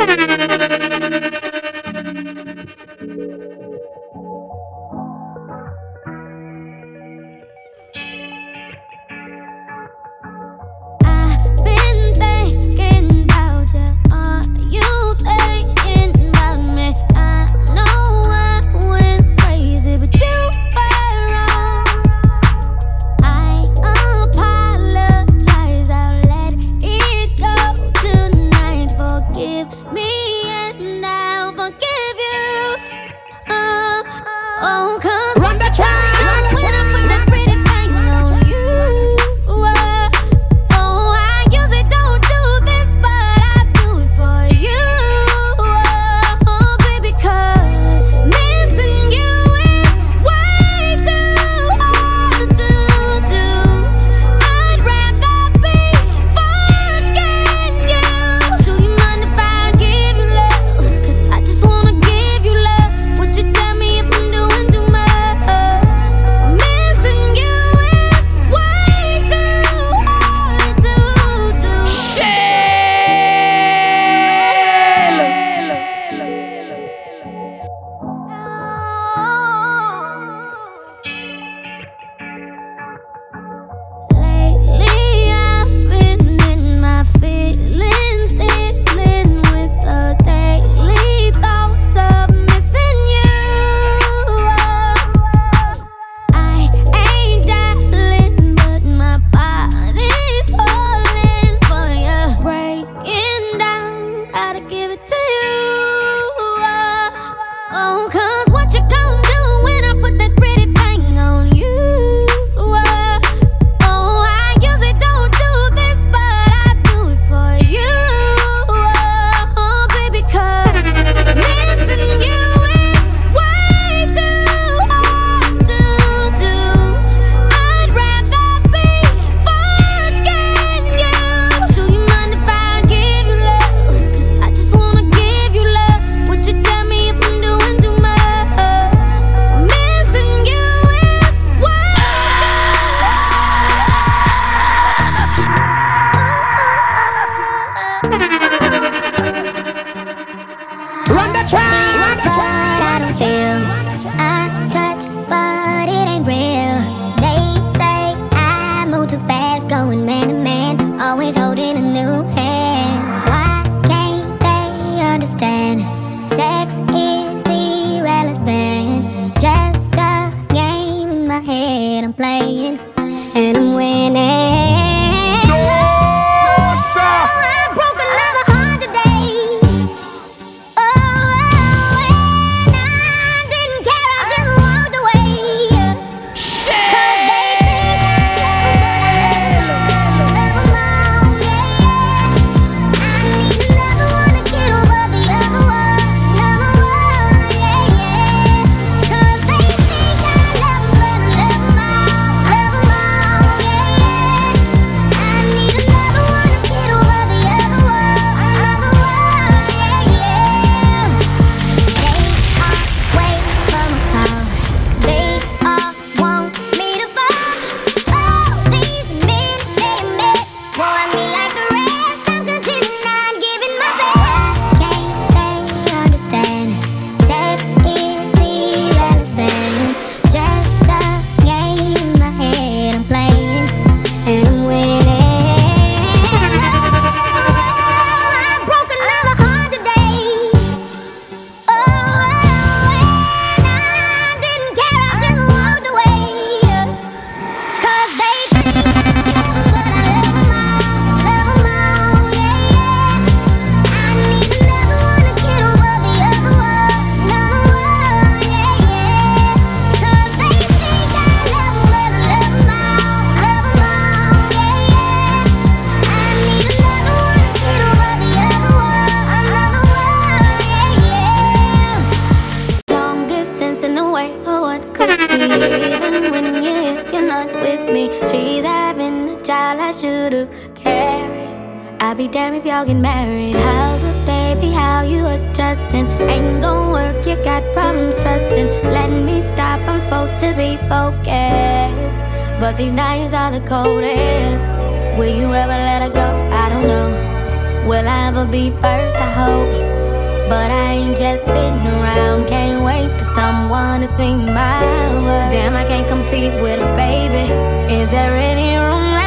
Thank you. I'd be damned if y'all get married. How's it, baby? How you adjusting? Ain't gon' work, you got problems trusting. Let me stop, I'm supposed to be focused. But these knives are the coldest. Will you ever let her go? I don't know. Will I ever be first? I hope. But I ain't just sitting around. Can't wait for someone to see my worth. Damn, I can't compete with a baby. Is there any room?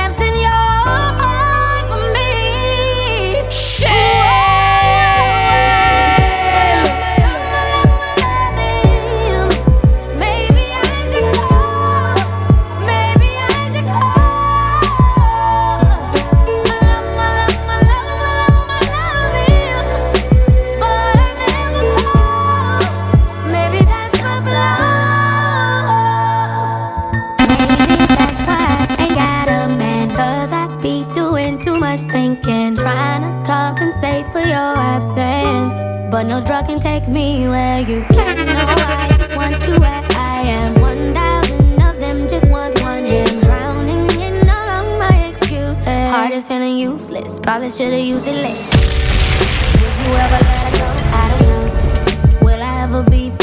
No drug can take me where you can. No, I just want you where I am. One thousand of them just want one. him. Drowning in all of my excuses. Heart is feeling useless. Probably should've used it less. Will you ever let go? I don't know. Will I ever be?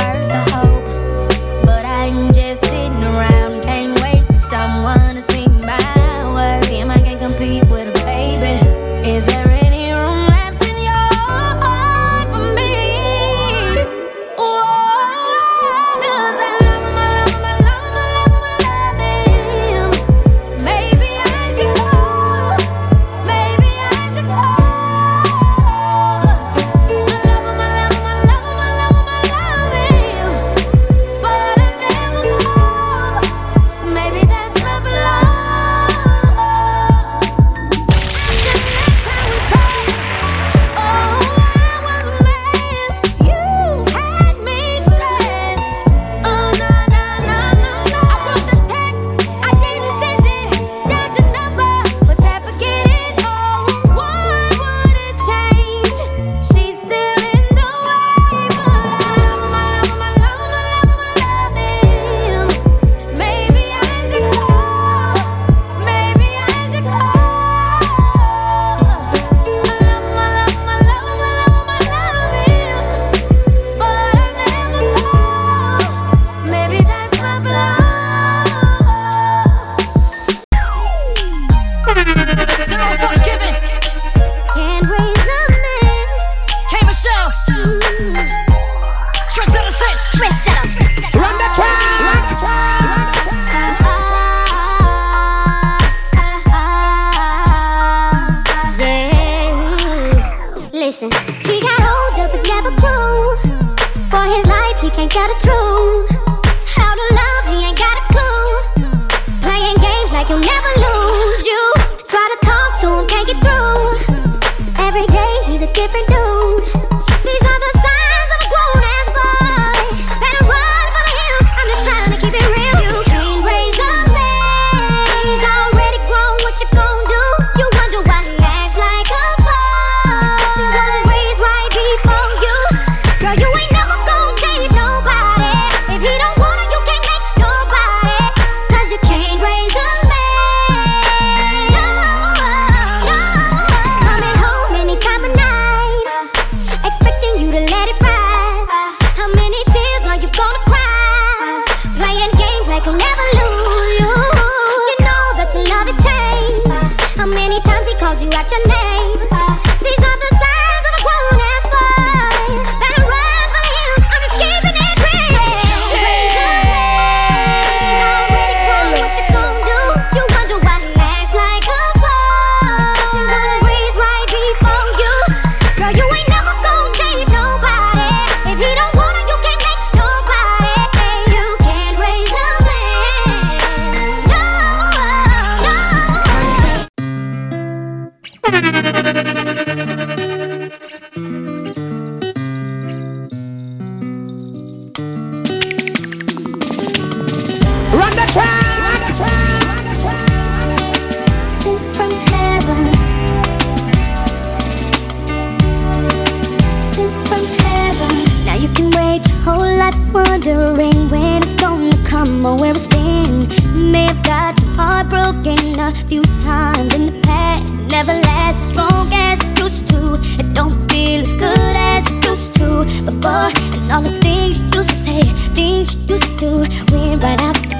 wondering when it's gonna come or where it's been. May have got your heart broken a few times in the past. It never lasts strong as it used to. It don't feel as good as it used to. And all the things you used to say, things you used to do, went right out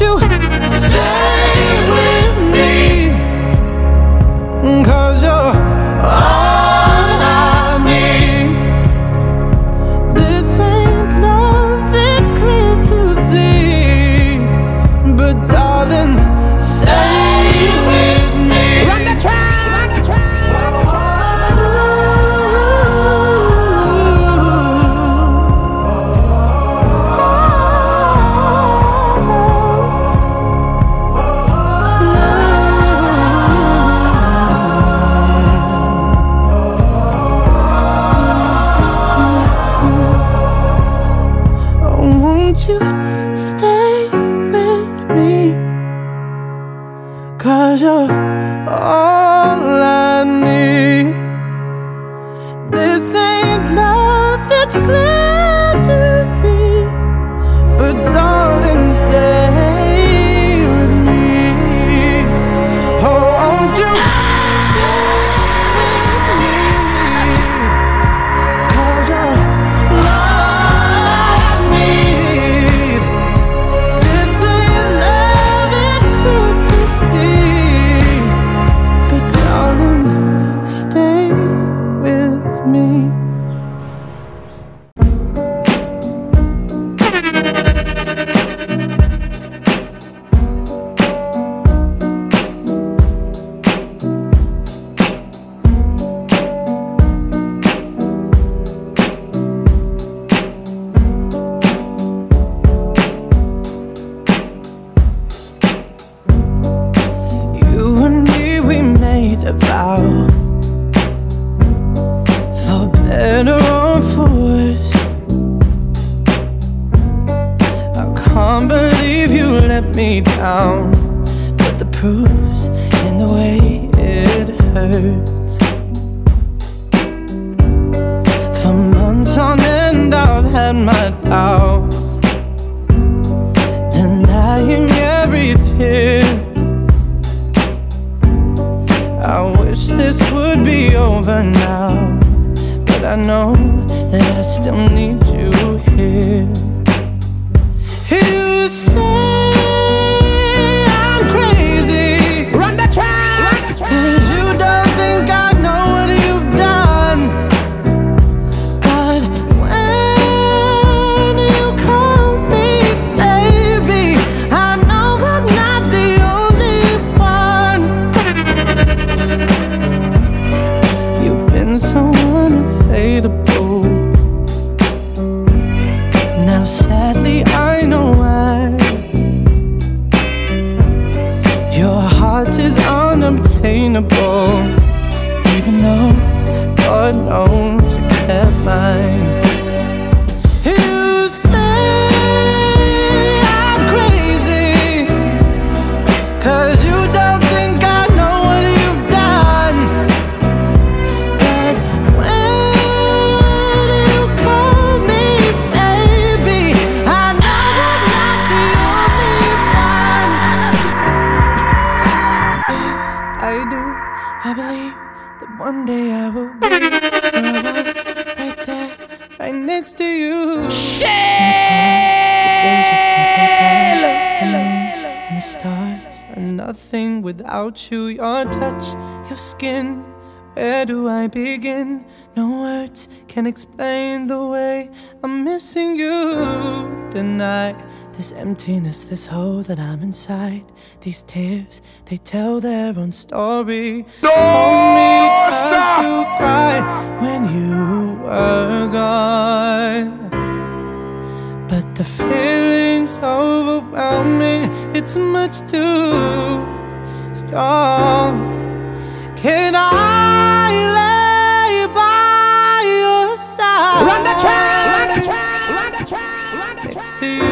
you. can explain the way I'm missing you tonight. This emptiness, this hole that I'm inside. These tears, they tell their own story. No, me to cry when you were gone. But the feeling's overwhelming, it's much too strong. Can I? Let's do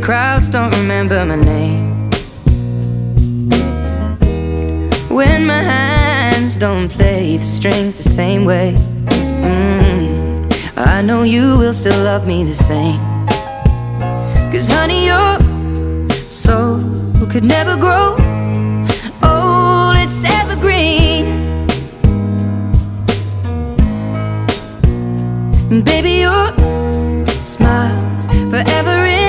crowds don't remember my name. When my hands don't play the strings the same way, mm, I know you will still love me the same. Cause, honey, your soul could never grow old, it's evergreen. And baby, your smile's forever in.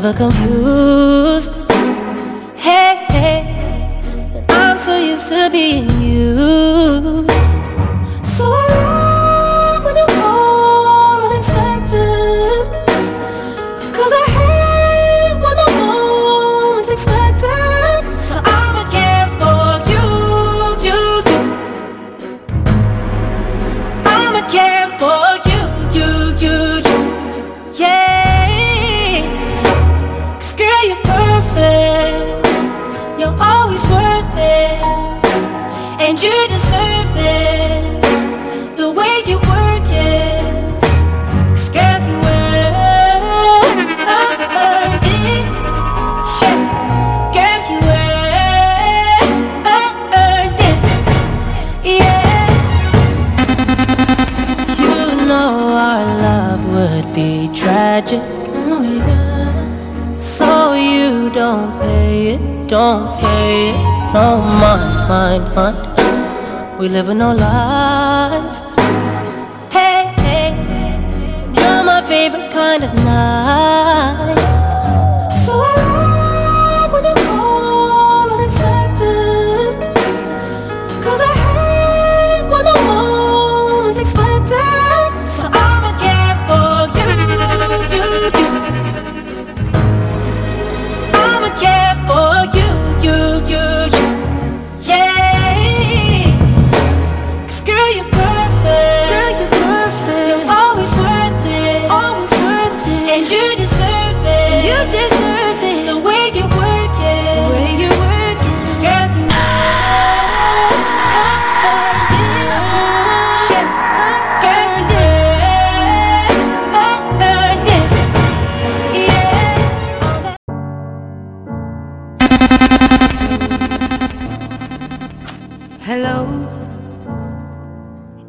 never confused. living our life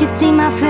you'd see my face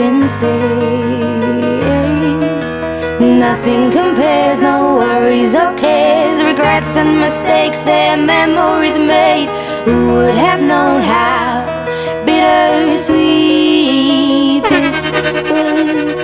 mountains day. Nothing compares, no worries or cares. Regrets and mistakes, their memories made. Who would have known how bittersweet this was?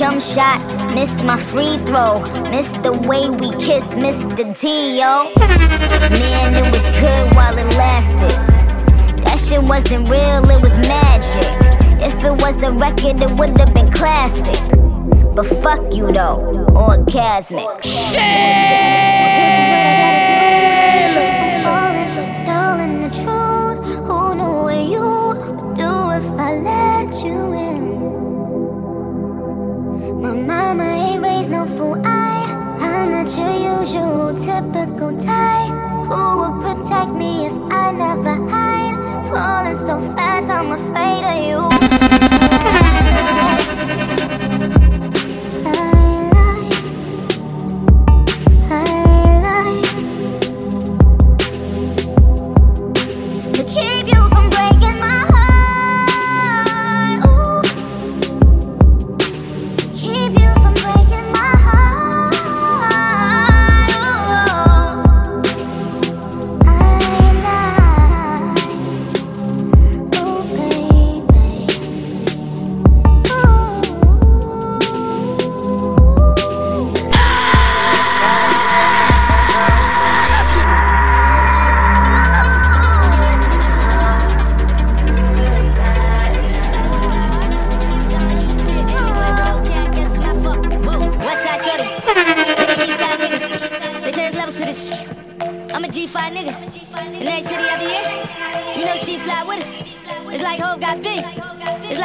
Jump shot, miss my free throw, miss the way we kiss, miss the yo. Man, it was good while it lasted. That shit wasn't real, it was magic. If it was a record, it would have been classic. But fuck you though, orgasmic. Shit! Typical type Who would protect me if I never hide? Falling so fast, I'm afraid of you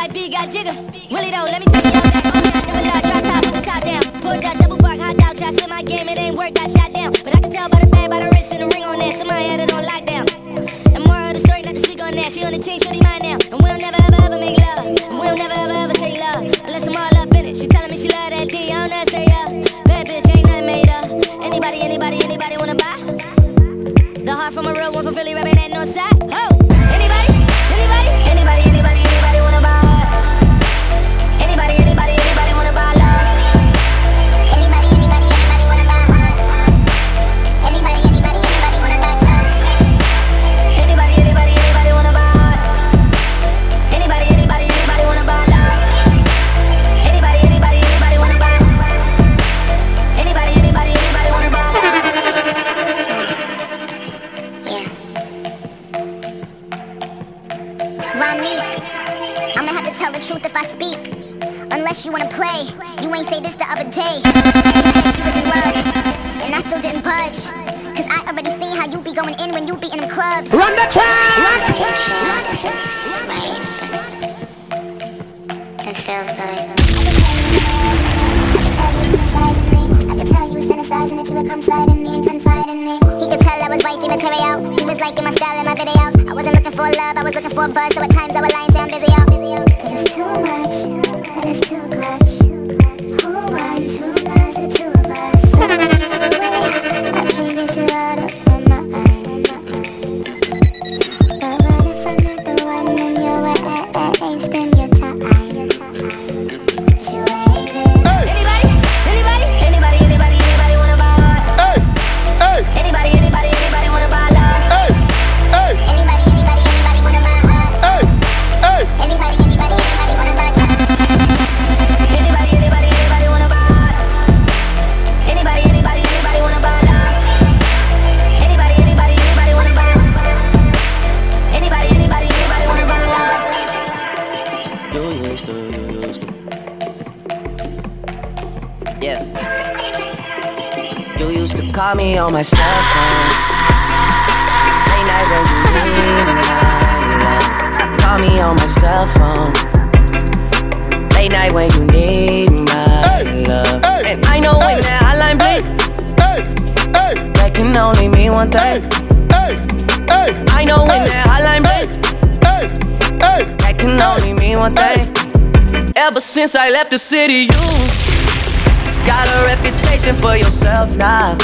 like B got jigger. Really though, let me tell you how that money I never got drop top, top down. Pulled that double bark, hot out, try split my game, it ain't work, got shot down. But I can tell by the bag, by the wrist and the ring on that, somebody had it on lockdown. And more of the story, not to speak on that. She on the team, shorty my too much, and it's too clutch. Who wants rumors the two of us? On my cell phone. Late night when you need my love. Call me on my cell phone. Late night when you need my love. And I know when that hotline bling, that can only mean one thing. I know when that hotline bling, that can only mean one thing. Ever since I left the city, you got a reputation for yourself now.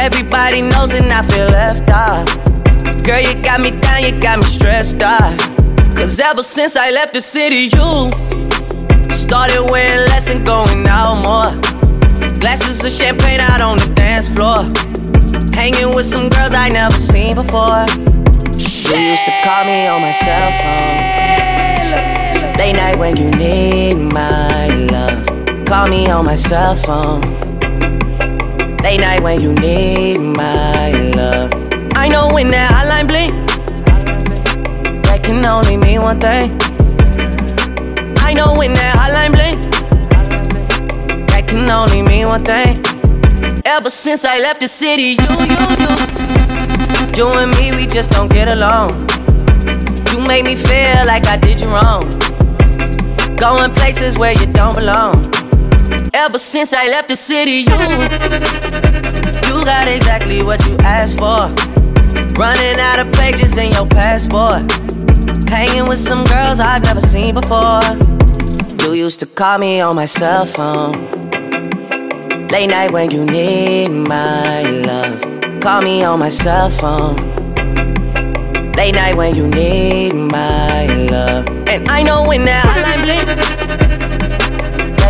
Everybody knows and I feel left out. Girl, you got me down, you got me stressed out. Cause ever since I left the city, you started wearing less and going out more. Glasses of champagne out on the dance floor. Hanging with some girls I never seen before. You used to call me on my cell phone. Late night when you need my love. Call me on my cell phone. Late night when you need my love. I know when that hotline bling, that can only mean one thing. I know when that hotline bling, that can only mean one thing. Ever since I left the city, you, you, you, you and me, we just don't get along. You make me feel like I did you wrong. Going places where you don't belong. Ever since I left the city, you you got exactly what you asked for. Running out of pages in your passport. Hanging with some girls I've never seen before. You used to call me on my cell phone. Late night when you need my love. Call me on my cell phone. Late night when you need my love. And I know when that hotline bling,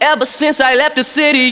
Ever since I left the city.